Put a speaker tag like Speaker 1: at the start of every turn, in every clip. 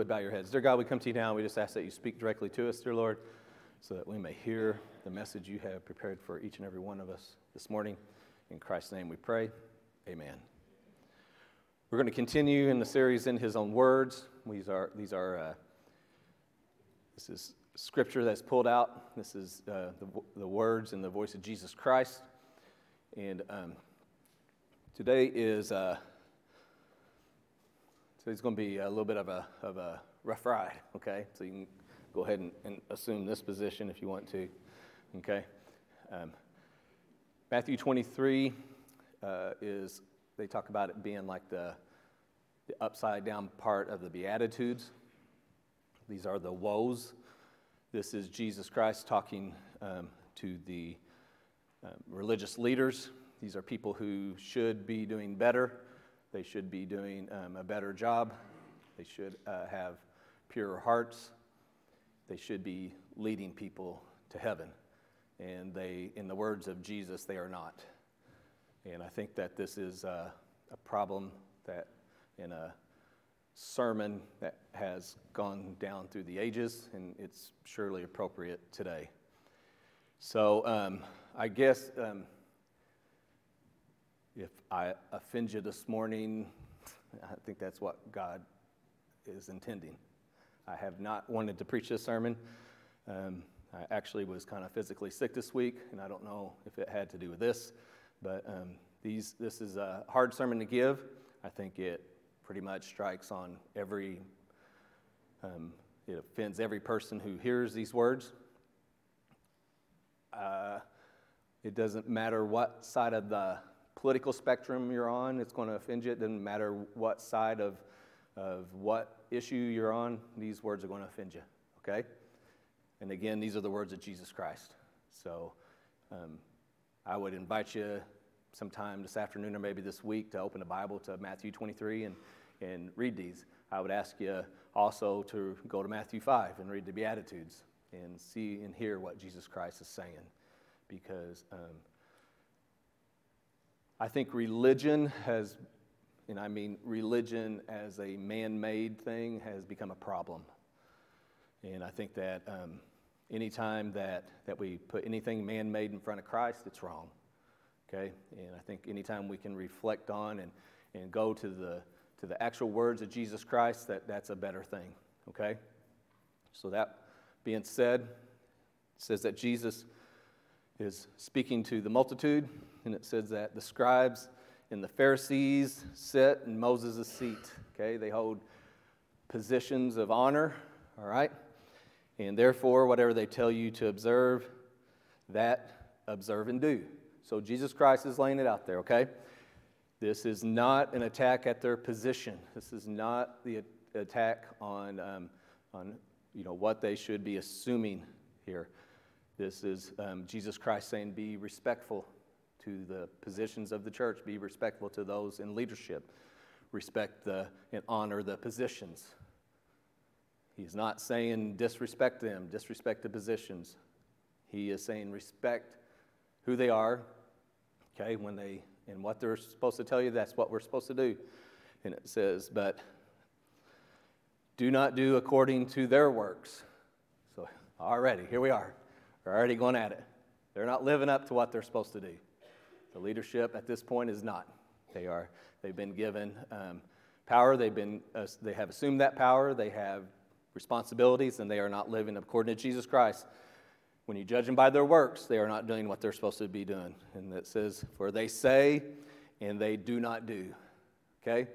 Speaker 1: would bow your heads. Dear God, we come to you now. We just ask that you speak directly to us, dear Lord, so that we may hear the message you have prepared for each and every one of us this morning. In Christ's name we pray. Amen. We're going to continue in the series in His Own Words. These are, these are uh, this is scripture that's pulled out. This is uh, the, the words and the voice of Jesus Christ. And um, today is uh, today's going to be a little bit of a, of a rough ride, okay? So you can go ahead and, and assume this position if you want to, okay? Um, Matthew 23 uh, is, they talk about it being like the, the upside down part of the Beatitudes. These are the woes. This is Jesus Christ talking um, to the um, religious leaders. These are people who should be doing better. They should be doing um, a better job. They should uh, have purer hearts. They should be leading people to heaven. And they, in the words of Jesus, they are not. And I think that this is uh, a problem that in a sermon that has gone down through the ages, and it's surely appropriate today. So um, I guess um, if I offend you this morning, I think that's what God is intending. I have not wanted to preach this sermon. Um, I actually was kind of physically sick this week, and I don't know if it had to do with this, but um, these, this is a hard sermon to give. I think it pretty much strikes on every, um, it offends every person who hears these words. Uh, it doesn't matter what side of the political spectrum you're on, it's going to offend you. It doesn't matter what side of, of what issue you're on, these words are going to offend you, okay? And again, these are the words of Jesus Christ. So um, I would invite you sometime this afternoon or maybe this week to open the Bible to Matthew 23 and, and read these. I would ask you also to go to Matthew 5 and read the Beatitudes and see and hear what Jesus Christ is saying. Because um, I think religion has, and I mean religion as a man made thing, has become a problem. And I think that um, anytime that, that we put anything man made in front of Christ, it's wrong. Okay? And I think anytime we can reflect on and, and go to the, to the actual words of Jesus Christ, that, that's a better thing. Okay? So, that being said, it says that Jesus is speaking to the multitude, and it says that the scribes and the Pharisees sit in Moses' seat. Okay? They hold positions of honor, all right? And therefore, whatever they tell you to observe, that observe and do. So Jesus Christ is laying it out there, okay? This is not an attack at their position. This is not the attack on, um, on you know, what they should be assuming here. This is um, Jesus Christ saying, be respectful to the positions of the church, be respectful to those in leadership, respect the, and honor the positions. He's not saying disrespect them, disrespect the positions. He is saying respect who they are, Okay, when they, and what they're supposed to tell you, that's what we're supposed to do. And it says, but do not do according to their works. So already, here we are. We're already going at it. They're not living up to what they're supposed to do. The leadership at this point is not. They are. They've been given um, power. They've been. Uh, they have assumed that power. They have responsibilities, and they are not living according to Jesus Christ. When you judge them by their works, they are not doing what they're supposed to be doing. And it says, For they say and they do not do. Okay?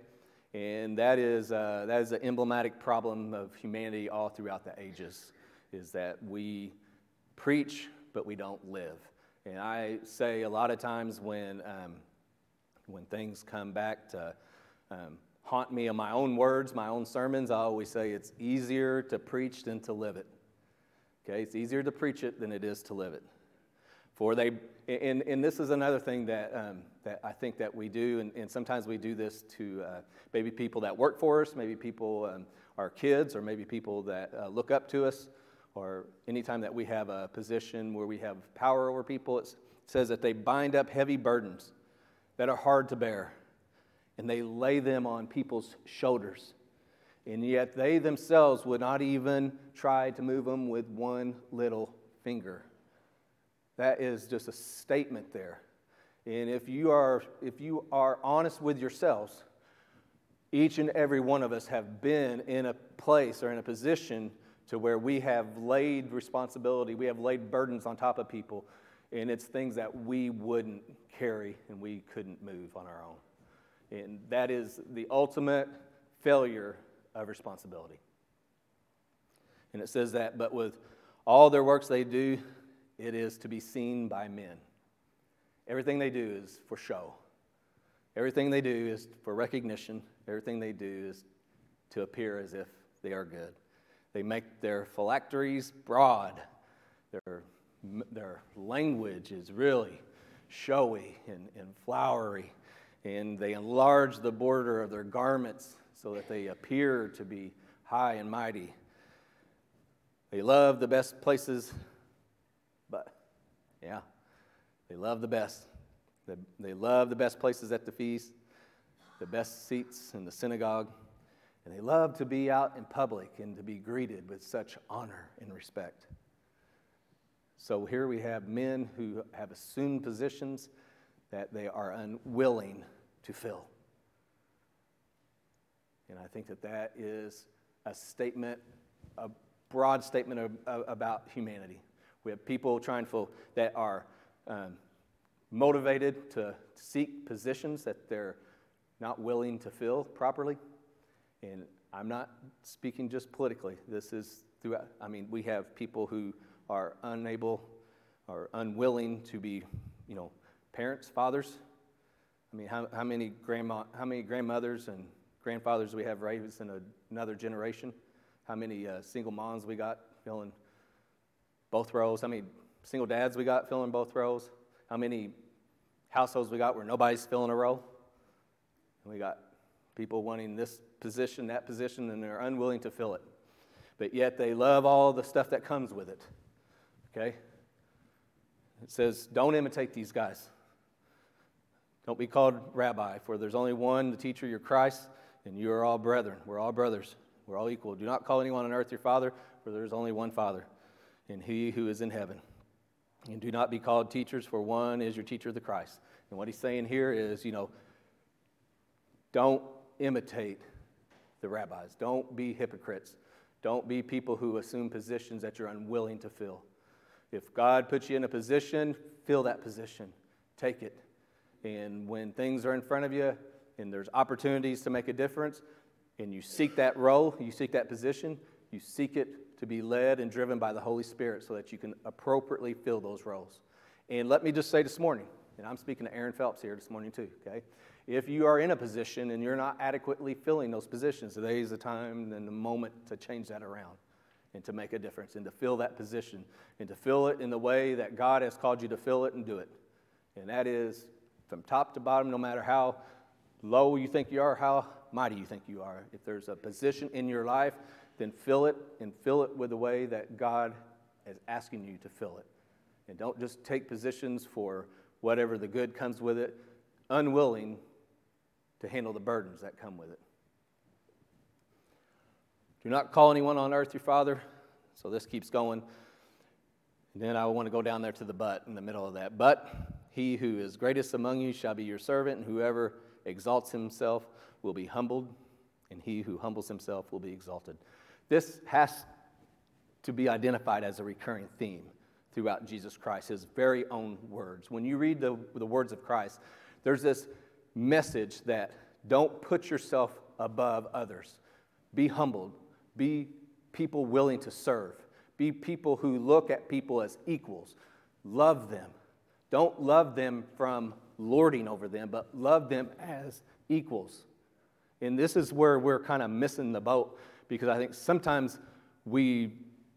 Speaker 1: And that is, uh, that is an emblematic problem of humanity all throughout the ages, is that we preach, but we don't live. And I say a lot of times when, um, when things come back to um, haunt me in my own words, my own sermons, I always say it's easier to preach than to live it. Okay, it's easier to preach it than it is to live it. For they, and, and this is another thing that, um, that I think that we do, and, and sometimes we do this to uh, maybe people that work for us, maybe people, um, our kids, or maybe people that uh, look up to us, or anytime that we have a position where we have power over people, it says that they bind up heavy burdens that are hard to bear, and they lay them on people's shoulders. and yet they themselves would not even try to move them with one little finger. That is just a statement there. And if you are, if you are honest with yourselves, each and every one of us have been in a place or in a position to where we have laid responsibility, we have laid burdens on top of people, and it's things that we wouldn't carry and we couldn't move on our own. And that is the ultimate failure of responsibility. And it says that, but with all their works they do, it is to be seen by men. Everything they do is for show. Everything they do is for recognition. Everything they do is to appear as if they are good. They make their phylacteries broad. Their, their language is really showy and, and flowery. And they enlarge the border of their garments so that they appear to be high and mighty. They love the best places, but yeah, they love the best. They, they love the best places at the feast, the best seats in the synagogue, and they love to be out in public and to be greeted with such honor and respect. So here we have men who have assumed positions that they are unwilling to fill. And I think that that is a statement, a broad statement of, of, about humanity. We have people trying to that are um, motivated to seek positions that they're not willing to fill properly. And I'm not speaking just politically. This is throughout. I mean, we have people who are unable or unwilling to be, you know, parents, fathers. I mean, how, how many grandma, how many grandmothers and grandfathers we have in a, another generation? How many uh, single moms we got filling both roles? How many single dads we got filling both rows? How many households we got where nobody's filling a row? And we got people wanting this position, that position, and they're unwilling to fill it. But yet they love all the stuff that comes with it. Okay? It says, don't imitate these guys. Don't be called rabbi, for there's only one, the teacher, your Christ, and you are all brethren. We're all brothers. We're all equal. Do not call anyone on earth your father, for there is only one Father, and he who is in heaven. And do not be called teachers, for one is your teacher, the Christ. And what he's saying here is, you know, don't imitate the rabbis. Don't be hypocrites. Don't be people who assume positions that you're unwilling to fill. If God puts you in a position, fill that position. Take it. And when things are in front of you and there's opportunities to make a difference, and you seek that role, you seek that position, you seek it to be led and driven by the Holy Spirit so that you can appropriately fill those roles. And let me just say this morning, and I'm speaking to Aaron Phelps here this morning too, okay? If you are in a position and you're not adequately filling those positions, today is the time and the moment to change that around and to make a difference and to fill that position and to fill it in the way that God has called you to fill it and do it. And that is from top to bottom, no matter how low you think you are, how mighty you think you are. If there's a position in your life, then fill it and fill it with the way that God is asking you to fill it. And don't just take positions for whatever the good comes with it, unwilling to handle the burdens that come with it. Do not call anyone on earth your father. So this keeps going. And then I want to go down there to the but in the middle of that. But he who is greatest among you shall be your servant, and whoever exalts himself will be humbled, and he who humbles himself will be exalted. This has to be identified as a recurring theme throughout Jesus Christ, his very own words. When you read the, the words of Christ, there's this message that don't put yourself above others. Be humbled. Be people willing to serve. Be people who look at people as equals. Love them. Don't love them from lording over them, but love them as equals. And this is where we're kind of missing the boat because I think sometimes we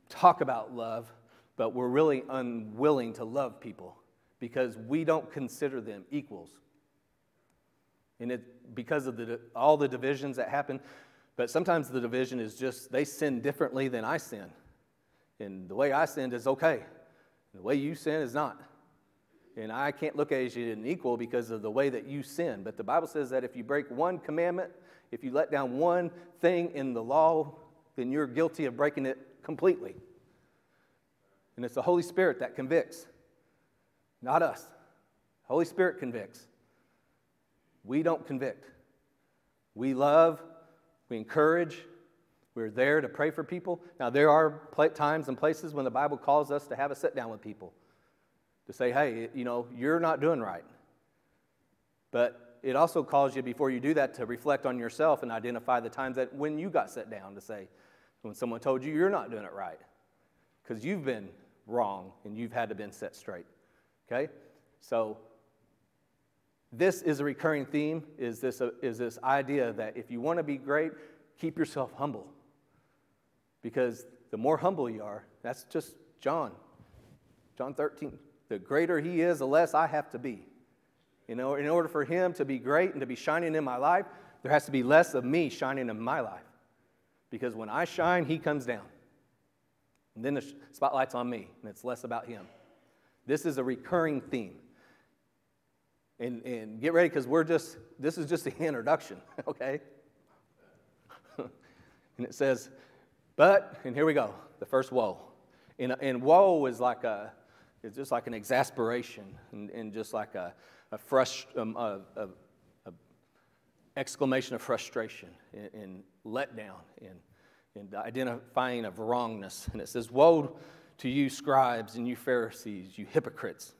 Speaker 1: talk about love, but we're really unwilling to love people because we don't consider them equals. And it, because of the, all the divisions that happen, but sometimes the division is just they sin differently than I sin. And the way I sinned is okay. The way you sin is not. And I can't look at you as an equal because of the way that you sin. But the Bible says that if you break one commandment, if you let down one thing in the law, then you're guilty of breaking it completely. And it's the Holy Spirit that convicts, not us. Holy Spirit convicts. We don't convict. We love, we encourage, we're there to pray for people. Now, there are times and places when the Bible calls us to have a sit down with people to say, hey, you know, you're not doing right. But it also calls you, before you do that, to reflect on yourself and identify the times that when you got set down to say, when someone told you you're not doing it right, because you've been wrong and you've had to been set straight. Okay? So this is a recurring theme is this, is this idea that if you want to be great, keep yourself humble. Because the more humble you are, that's just John. John 13. The greater he is, the less I have to be. You know, in order for him to be great and to be shining in my life, there has to be less of me shining in my life. Because when I shine, he comes down. And then the spotlight's on me, and it's less about him. This is a recurring theme. And, and get ready because we're just, this is just the introduction, okay? and it says, but, and here we go, the first woe. And, and woe is like a, it's just like an exasperation and, and just like a, a, frust, um, a, a, a exclamation of frustration and, and letdown and, and identifying of wrongness. And it says, Woe to you, scribes, and you Pharisees, you hypocrites!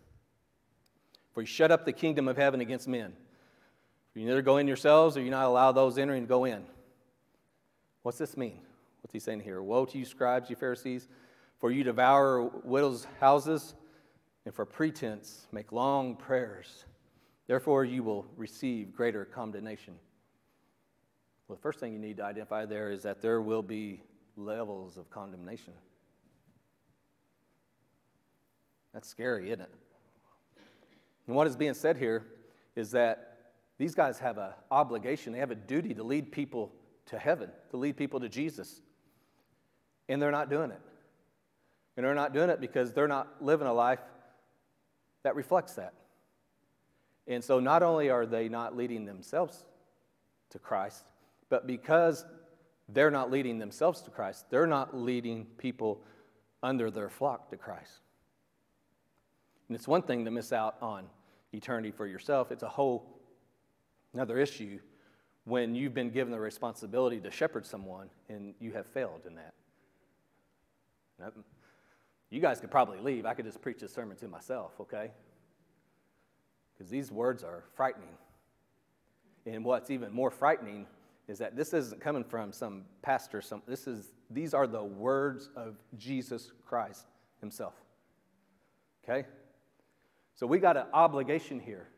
Speaker 1: For you shut up the kingdom of heaven against men. You neither go in yourselves or you not allow those entering to go in. What's this mean? What's he saying here? Woe to you, scribes, you Pharisees, for you devour widows' houses and for pretense make long prayers. Therefore, you will receive greater condemnation. Well, the first thing you need to identify there is that there will be levels of condemnation. That's scary, isn't it? And what is being said here is that these guys have an obligation, they have a duty to lead people to heaven, to lead people to Jesus. And they're not doing it. And they're not doing it because they're not living a life that reflects that. And so not only are they not leading themselves to Christ, but because they're not leading themselves to Christ, they're not leading people under their flock to Christ. And it's one thing to miss out on eternity for yourself, it's a whole another issue when you've been given the responsibility to shepherd someone and you have failed in that. You guys could probably leave. I could just preach this sermon to myself, okay? Because these words are frightening. And what's even more frightening is that this isn't coming from some pastor. Some, this is, these are the words of Jesus Christ himself. Okay? So we got an obligation here.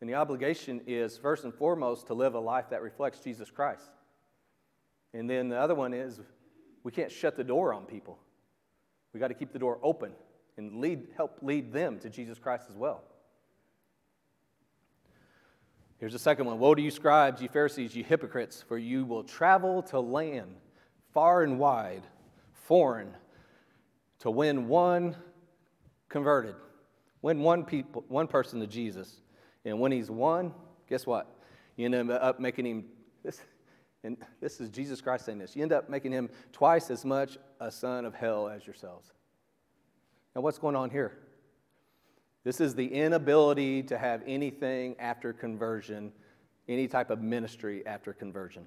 Speaker 1: And the obligation is, first and foremost, to live a life that reflects Jesus Christ. And then the other one is, we can't shut the door on people. We got to keep the door open and lead, help lead them to Jesus Christ as well. Here's the second one Woe to you, scribes, you Pharisees, you hypocrites, for you will travel to land far and wide, foreign, to win one converted, win one, people, one person to Jesus. And when he's won, guess what? You end up making him, this, and this is Jesus Christ saying this, you end up making him twice as much a son of hell as yourselves. Now, what's going on here? This is the inability to have anything after conversion, any type of ministry after conversion.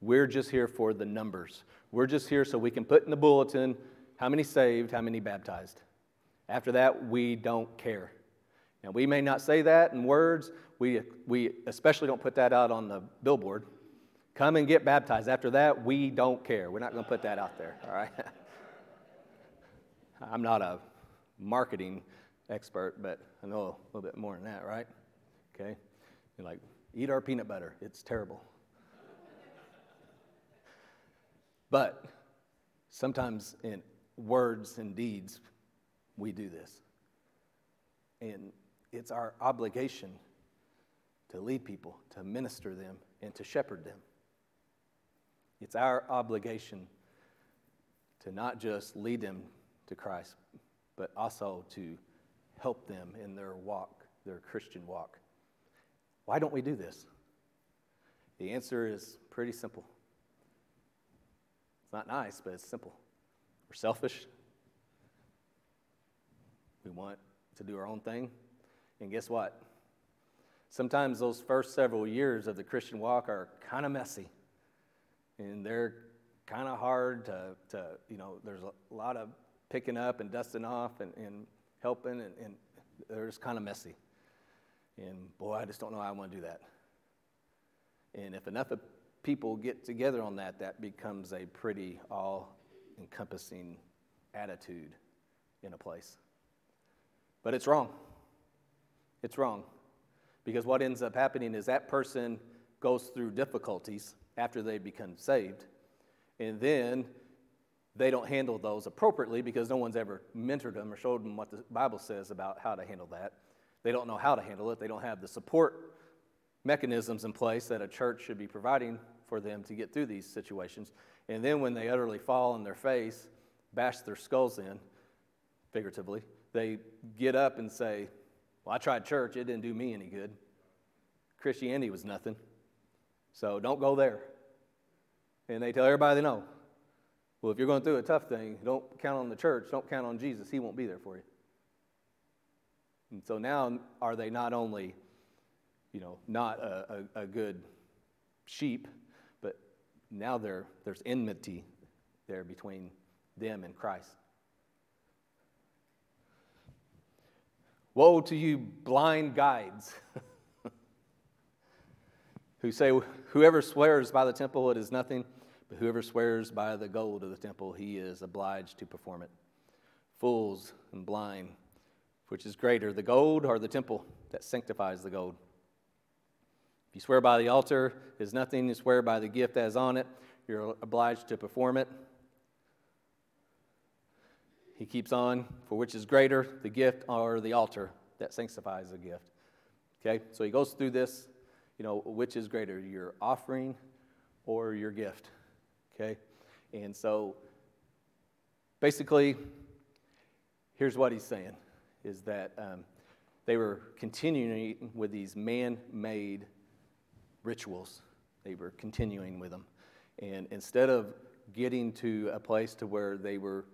Speaker 1: We're just here for the numbers. We're just here so we can put in the bulletin how many saved, how many baptized. After that, we don't care. Now, we may not say that in words, we, we especially don't put that out on the billboard. Come and get baptized. After that, we don't care. We're not going to put that out there, all right? I'm not a marketing expert, but I know a little bit more than that, right? Okay? You're like, eat our peanut butter. It's terrible. but sometimes in words and deeds, we do this. And it's our obligation to lead people, to minister them, and to shepherd them. It's our obligation to not just lead them to Christ, but also to help them in their walk, their Christian walk. Why don't we do this? The answer is pretty simple. It's not nice, but it's simple. We're selfish. We want to do our own thing. And guess what? Sometimes those first several years of the Christian walk are kind of messy. And they're kind of hard to, to, you know, there's a lot of picking up and dusting off and, and helping, and, and they're just kind of messy. And boy, I just don't know how I want to do that. And if enough of people get together on that, that becomes a pretty all encompassing attitude in a place. But it's wrong. It's wrong. Because what ends up happening is that person goes through difficulties after they become saved, and then they don't handle those appropriately because no one's ever mentored them or showed them what the Bible says about how to handle that. They don't know how to handle it. They don't have the support mechanisms in place that a church should be providing for them to get through these situations. And then when they utterly fall on their face, bash their skulls in, figuratively, they get up and say, Well, I tried church, it didn't do me any good. Christianity was nothing. So don't go there. And they tell everybody they know, well, if you're going through a tough thing, don't count on the church, don't count on Jesus. He won't be there for you. And so now, are they not only, you know, not a, a, a good sheep, but now there's enmity there between them and Christ. Woe to you, blind guides, who say, Whoever swears by the temple, it is nothing but whoever swears by the gold of the temple, he is obliged to perform it. Fools and blind, which is greater, the gold or the temple that sanctifies the gold? If you swear by the altar, is nothing. You swear by the gift that is on it, you're obliged to perform it. He keeps on, for which is greater, the gift or the altar that sanctifies the gift. Okay, so he goes through this, you know, which is greater, your offering or your gift? Okay? And so basically, here's what he's saying is that um, they were continuing with these man made rituals. They were continuing with them. And instead of getting to a place to where they were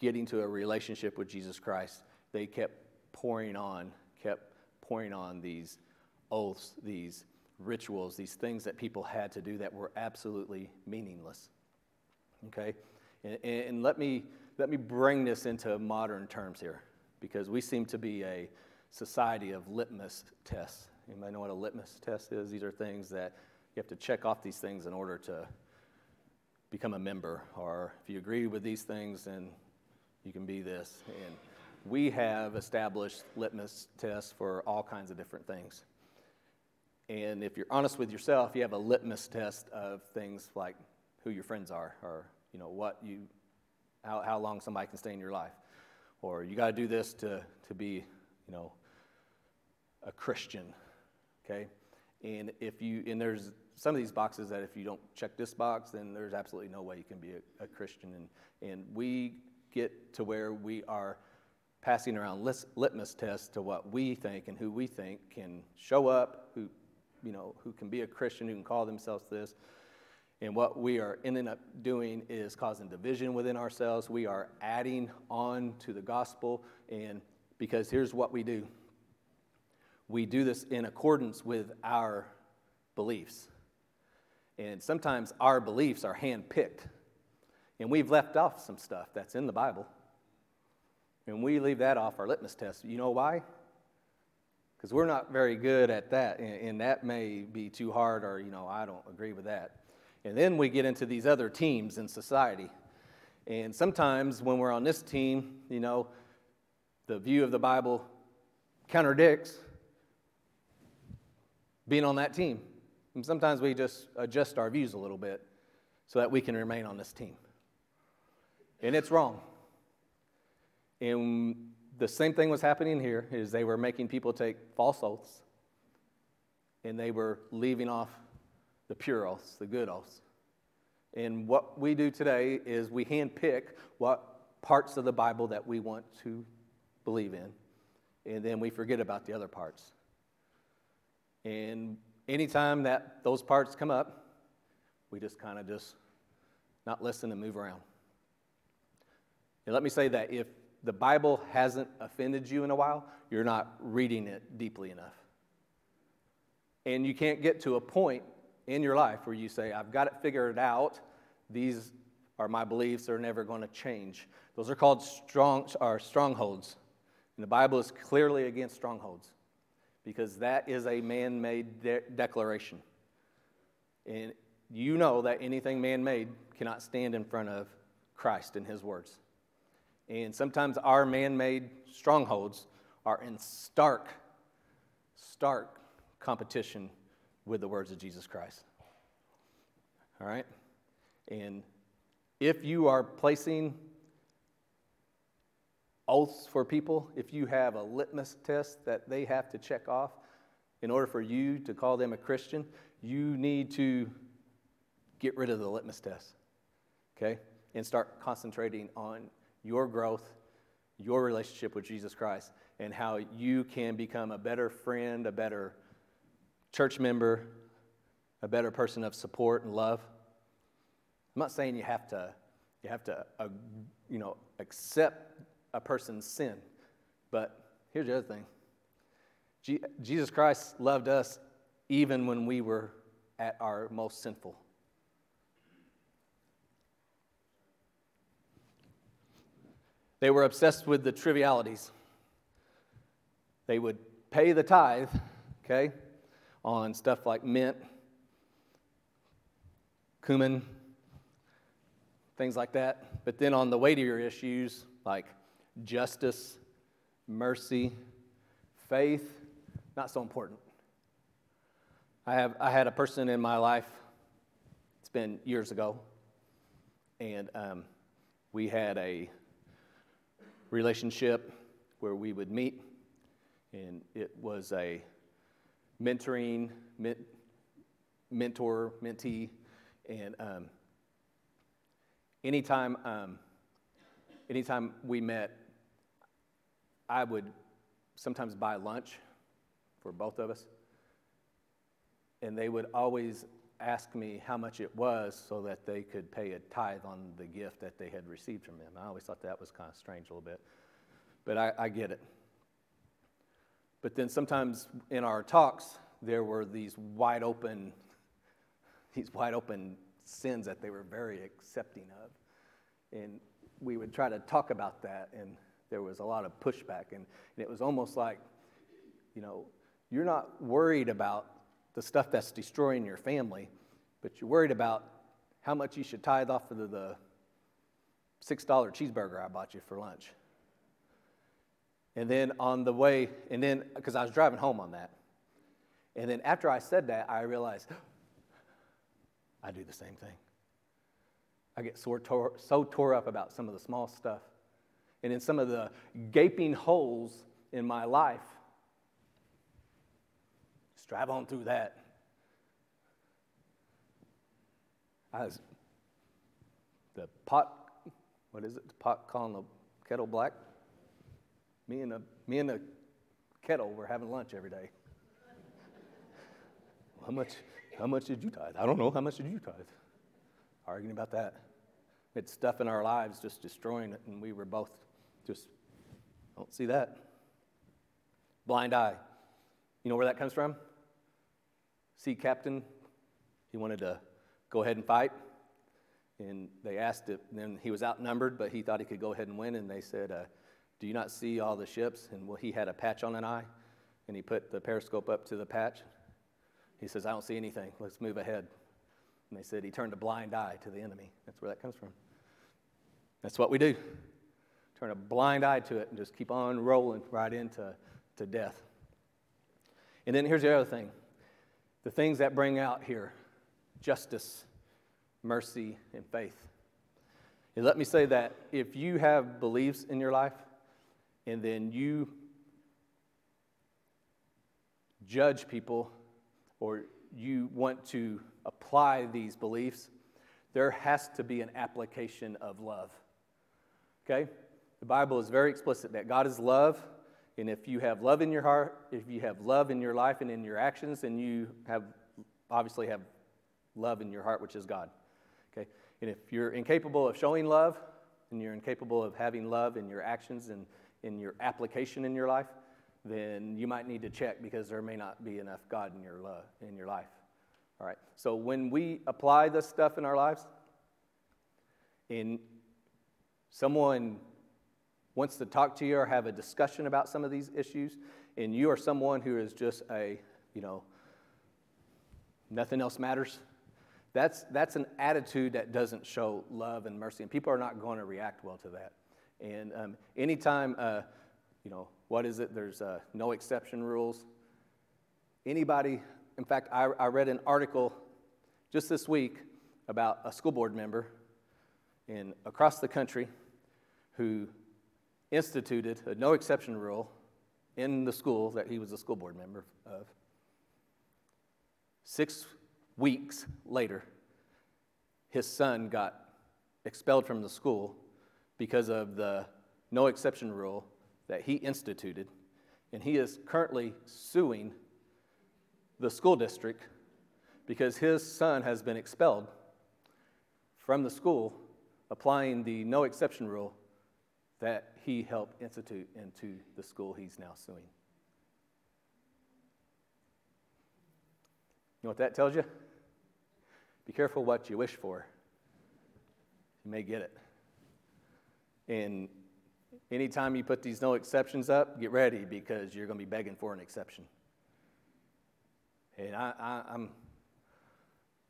Speaker 1: getting to a relationship with Jesus Christ, they kept pouring on, kept pouring on these oaths, these rituals, these things that people had to do that were absolutely meaningless. Okay? And, and let, me, let me bring this into modern terms here because we seem to be a society of litmus tests. Anybody know what a litmus test is? These are things that you have to check off these things in order to become a member. Or if you agree with these things, then you can be this. And we have established litmus tests for all kinds of different things. And if you're honest with yourself, you have a litmus test of things like who your friends are or you know what you how, how long somebody can stay in your life or you got to do this to, to be you know a christian okay and if you and there's some of these boxes that if you don't check this box then there's absolutely no way you can be a, a christian and, and we get to where we are passing around litmus tests to what we think and who we think can show up who you know who can be a christian who can call themselves this and what we are ending up doing is causing division within ourselves. We are adding on to the gospel. And because here's what we do we do this in accordance with our beliefs. And sometimes our beliefs are handpicked. And we've left off some stuff that's in the Bible. And we leave that off our litmus test. You know why? Because we're not very good at that. And, that may be too hard, or, you know, I don't agree with that. And then we get into these other teams in society. And sometimes when we're on this team, you know, the view of the Bible contradicts being on that team. And sometimes we just adjust our views a little bit so that we can remain on this team. And it's wrong. And the same thing was happening here is they were making people take false oaths and they were leaving off the pure oaths, the good oaths. And what we do today is we handpick what parts of the Bible that we want to believe in. and then we forget about the other parts. And anytime that those parts come up, we just kind of just not listen and move around. And let me say that if the Bible hasn't offended you in a while, you're not reading it deeply enough. And you can't get to a point in your life where you say, I've got it figured out. These are my beliefs, they're never going to change. Those are called strong, are strongholds. And the Bible is clearly against strongholds because that is a man made de- declaration. And you know that anything man made cannot stand in front of Christ and his words. And sometimes our man made strongholds are in stark, stark competition with the words of Jesus Christ. All right? And if you are placing oaths for people, if you have a litmus test that they have to check off in order for you to call them a Christian, you need to get rid of the litmus test, okay? And start concentrating on your growth, your relationship with Jesus Christ, and how you can become a better friend, a better church member, a better person of support and love. I'm not saying you have to, you have to, uh, you know, accept a person's sin. But here's the other thing G- Jesus Christ loved us even when we were at our most sinful. They were obsessed with the trivialities. They would pay the tithe, okay, on stuff like mint, cumin, things like that. But then on the weightier issues like justice, mercy, faith, not so important. I, have, I had a person in my life, it's been years ago, and um, we had a relationship where we would meet, and it was a mentoring, mentor, mentee, and um, anytime, um, anytime we met, I would sometimes buy lunch for both of us. And they would always ask me how much it was so that they could pay a tithe on the gift that they had received from him. I always thought that was kind of strange a little bit. But I, I get it. But then sometimes in our talks, there were these wide open, these wide open sins that they were very accepting of. And we would try to talk about that and there was a lot of pushback. And, and it was almost like, you know, you're not worried about the stuff that's destroying your family, but you're worried about how much you should tithe off of the, the $6 cheeseburger I bought you for lunch. And then on the way, and then, because I was driving home on that. And then after I said that, I realized I do the same thing. I get so tore, so tore up about some of the small stuff and in some of the gaping holes in my life. Drive on through that. I was, the pot, what is it? The pot calling the kettle black? Me and the, me and the kettle were having lunch every day. how much, how much did you tithe? I don't know. How much did you tithe? Arguing about that. It's stuff in our lives just destroying it, and we were both just don't see that. Blind eye. You know where that comes from? Sea captain, he wanted to go ahead and fight. And they asked it, then he was outnumbered, but he thought he could go ahead and win. And they said, uh, Do you not see all the ships? And well, he had a patch on an eye, and he put the periscope up to the patch. He says, I don't see anything. Let's move ahead. And they said he turned a blind eye to the enemy. That's where that comes from. That's what we do turn a blind eye to it and just keep on rolling right into to death. And then here's the other thing the things that bring out here justice, mercy, and faith. And let me say that if you have beliefs in your life and then you judge people or you want to apply these beliefs, there has to be an application of love. Okay? The Bible is very explicit that God is love, And if you have love in your heart, if you have love in your life and in your actions, then you have obviously have love in your heart, which is God. Okay? And if you're incapable of showing love and you're incapable of having love in your actions and in your application in your life, then you might need to check because there may not be enough God in your love in your life. All right. So when we apply this stuff in our lives, and someone wants to talk to you or have a discussion about some of these issues, and you are someone who is just a, you know, nothing else matters, that's, that's an attitude that doesn't show love and mercy, and people are not going to react well to that. And um, anytime, uh, you know, what is it? There's uh, no exception rules. Anybody, in fact, I, I read an article just this week about a school board member in across the country who instituted a no exception rule in the school that he was a school board member of. Six weeks later, his son got expelled from the school because of the no exception rule that he instituted, and he is currently suing the school district because his son has been expelled from the school applying the no exception rule that he helped institute into the school he's now suing. You know what that tells you? Be careful what you wish for. You may get it. And anytime you put these no exceptions up, get ready because you're going to be begging for an exception. And I, I, I'm,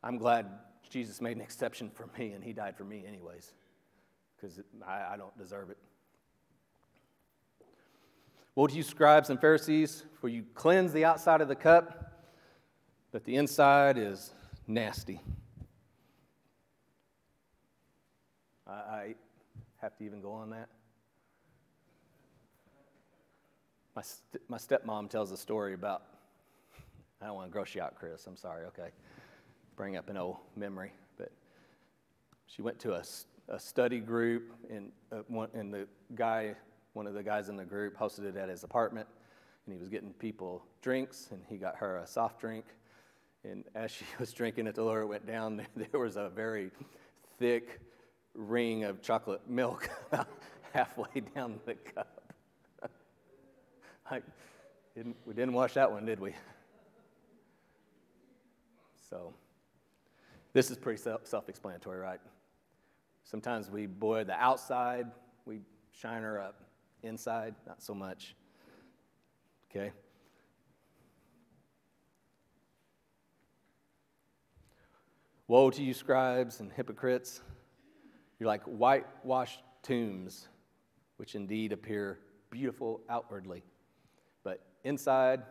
Speaker 1: I'm glad Jesus made an exception for me and he died for me, anyways, because I, I don't deserve it. To you, scribes and Pharisees, for you cleanse the outside of the cup, but the inside is nasty. I, I have to even go on that. My, st- my stepmom tells a story about, I don't want to gross you out, Chris. I'm sorry, okay. Bring up an old memory. But she went to a, a study group, and, uh, one, and the guy one of the guys in the group hosted it at his apartment, and he was getting people drinks, and he got her a soft drink. And as she was drinking it, the lower went down, there was a very thick ring of chocolate milk halfway down the cup. didn't, we didn't wash that one, did we? So, this is pretty self explanatory, right? Sometimes we boil the outside, we shine her up. Inside, not so much. Okay? Woe to you, scribes and hypocrites! You're like whitewashed tombs, which indeed appear beautiful outwardly. But inside,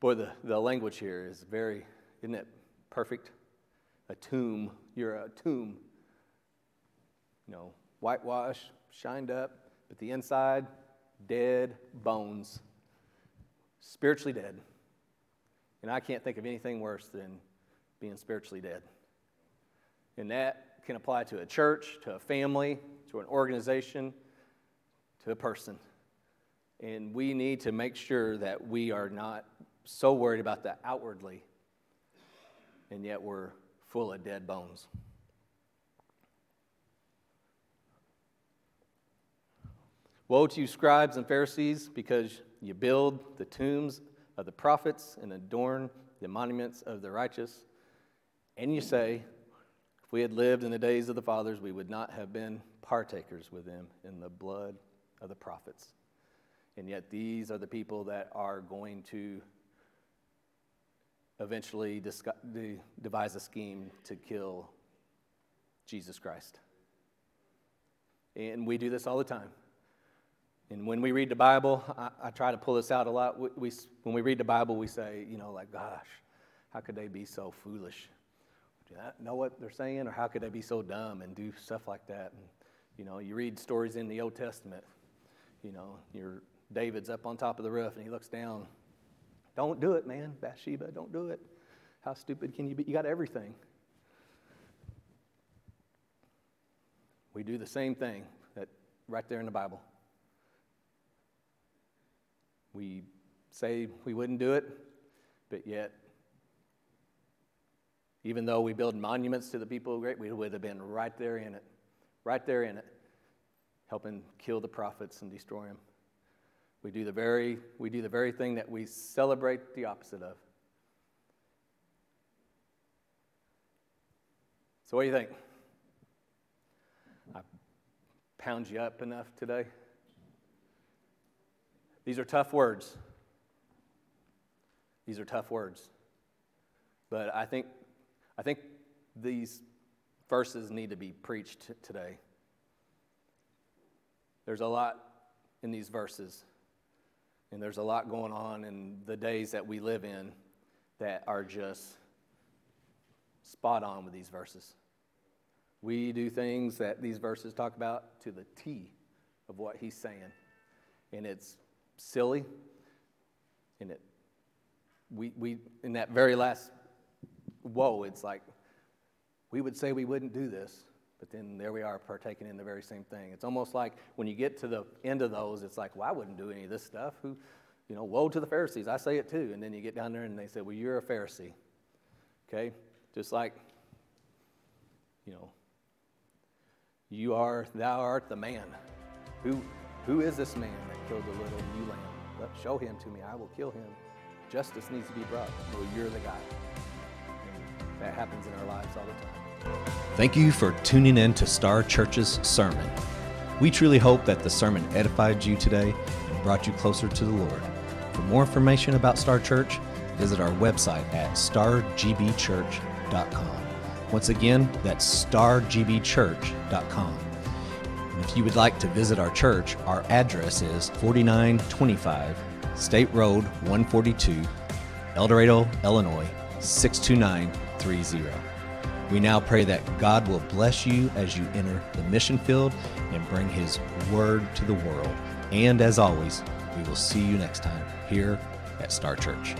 Speaker 1: boy, the, the language here is very, isn't it perfect? A tomb. You're a tomb. You know, whitewashed, shined up, but the inside, dead bones, spiritually dead. And I can't think of anything worse than being spiritually dead. And that can apply to a church, to a family, to an organization, to a person. And we need to make sure that we are not so worried about that outwardly, and yet we're full of dead bones. Woe to you, scribes and Pharisees, because you build the tombs of the prophets and adorn the monuments of the righteous. And you say, if we had lived in the days of the fathers, we would not have been partakers with them in the blood of the prophets. And yet, these are the people that are going to eventually devise a scheme to kill Jesus Christ. And we do this all the time. And when we read the Bible, I, I try to pull this out a lot. We, we, when we read the Bible, we say, you know, like, gosh, how could they be so foolish? Do you know what they're saying? Or how could they be so dumb and do stuff like that? And, you know, you read stories in the Old Testament. You know, your David's up on top of the roof and he looks down. Don't do it, man. Bathsheba, don't do it. How stupid can you be? You got everything. We do the same thing that right there in the Bible. We say we wouldn't do it, but yet, even though we build monuments to the people of great, we would have been right there in it, right there in it, helping kill the prophets and destroy them. We do the very, we do the very thing that we celebrate the opposite of. So, what do you think? I pound you up enough today? These are tough words. These are tough words. But I think, I think these verses need to be preached today. There's a lot in these verses, and there's a lot going on in the days that we live in that are just spot on with these verses. We do things that these verses talk about to the T of what he's saying. And it's silly. And it we, we in that very last whoa, it's like we would say we wouldn't do this, but then there we are partaking in the very same thing. It's almost like when you get to the end of those, it's like, well, I wouldn't do any of this stuff. Who, you know, woe to the Pharisees. I say it too. And then you get down there and they say, well, you're a Pharisee. Okay? Just like, you know, you are, thou art the man. Who, who is this man that killed the little ewe lamb? Let, show him to me. I will kill him. Justice needs to be brought. Well, you're the guy. And that happens in our lives all the time.
Speaker 2: Thank you for tuning in to Star Church's sermon. We truly hope that the sermon edified you today and brought you closer to the Lord. For more information about Star Church, visit our website at stargbchurch.com. Once again, that's stargbchurch.com. And if you would like to visit our church, our address is 4925 State Road 142, Eldorado, Illinois 62930. We now pray that God will bless you as you enter the mission field and bring His word to the world. And as always, we will see you next time here at Star Church.